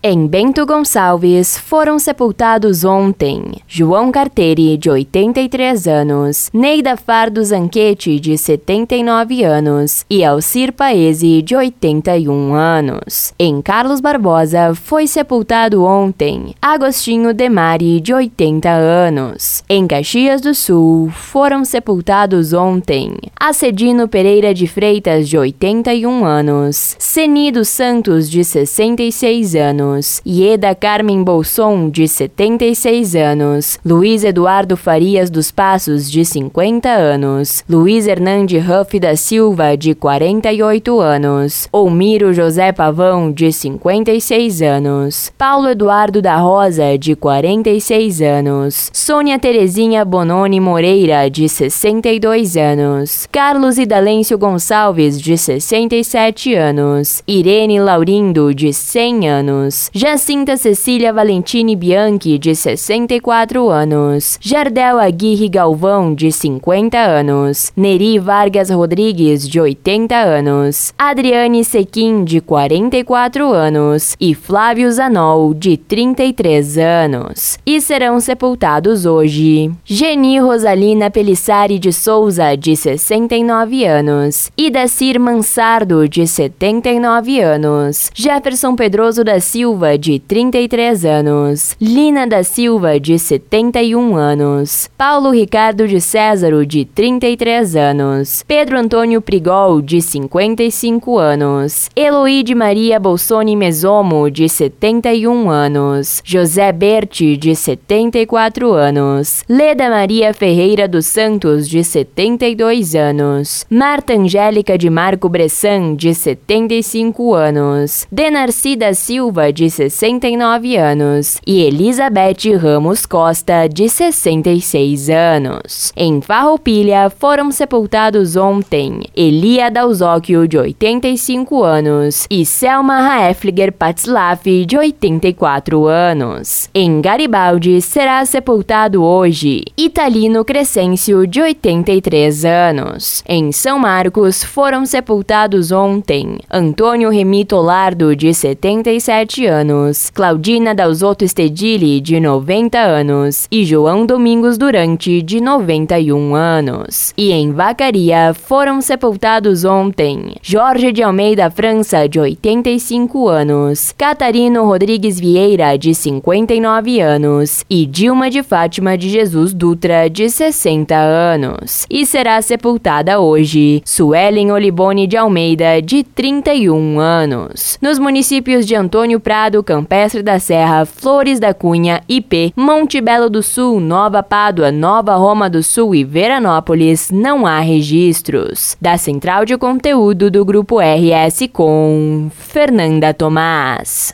Em Bento Gonçalves foram sepultados ontem João Carteri, de 83 anos, Neida Fardo Zanquete, de 79 anos e Alcir Paese, de 81 anos. Em Carlos Barbosa foi sepultado ontem Agostinho Demari, de 80 anos. Em Caxias do Sul foram sepultados ontem Acedino Pereira de Freitas, de 81 anos, Ceni Santos, de 66 anos anos, Ieda Carmen Bolson, de 76 anos, Luiz Eduardo Farias dos Passos, de 50 anos, Luiz Hernande Ruff da Silva, de 48 anos, Olmiro José Pavão, de 56 anos, Paulo Eduardo da Rosa, de 46 anos, Sônia Terezinha Bononi Moreira, de 62 anos, Carlos Idalêncio Gonçalves, de 67 anos, Irene Laurindo, de 100 anos, anos. Jacinta Cecília Valentini Bianchi, de 64 anos. Jardel Aguirre Galvão, de 50 anos. Neri Vargas Rodrigues, de 80 anos. Adriane Sequim, de 44 anos. E Flávio Zanol, de 33 anos. E serão sepultados hoje. Geni Rosalina Pelissari de Souza, de 69 anos. Idacir Mansardo, de 79 anos. Jefferson Pedroso da Silva, Silva, de 33 anos, Lina da Silva, de 71 anos, Paulo Ricardo de Césaro, de 33 anos, Pedro Antônio Prigol, de 55 anos, Eloide Maria Bolsoni Mesomo, de 71 anos, José Berti, de 74 anos, Leda Maria Ferreira dos Santos, de 72 anos, Marta Angélica de Marco Bressan, de 75 anos, Denarci da Silva, de 69 anos, e Elizabeth Ramos Costa, de 66 anos. Em Farroupilha foram sepultados ontem Elia Dalzóquio, de 85 anos, e Selma Raefliger Patzlaff, de 84 anos. Em Garibaldi será sepultado hoje Italino Crescêncio, de 83 anos. Em São Marcos foram sepultados ontem Antônio Remito Lardo, de 77 anos, Claudina Dalzotto Stedili, de 90 anos, e João Domingos Durante, de 91 anos. E em Vacaria foram sepultados ontem Jorge de Almeida França, de 85 anos, Catarino Rodrigues Vieira, de 59 anos, e Dilma de Fátima de Jesus Dutra, de 60 anos. E será sepultada hoje Suelen Olibone de Almeida, de 31 anos. Nos municípios de Antônio Prado Dourado, Campestre da Serra, Flores da Cunha, IP, Monte Belo do Sul, Nova Pádua, Nova Roma do Sul e Veranópolis não há registros. Da Central de Conteúdo do Grupo RS com Fernanda Tomás.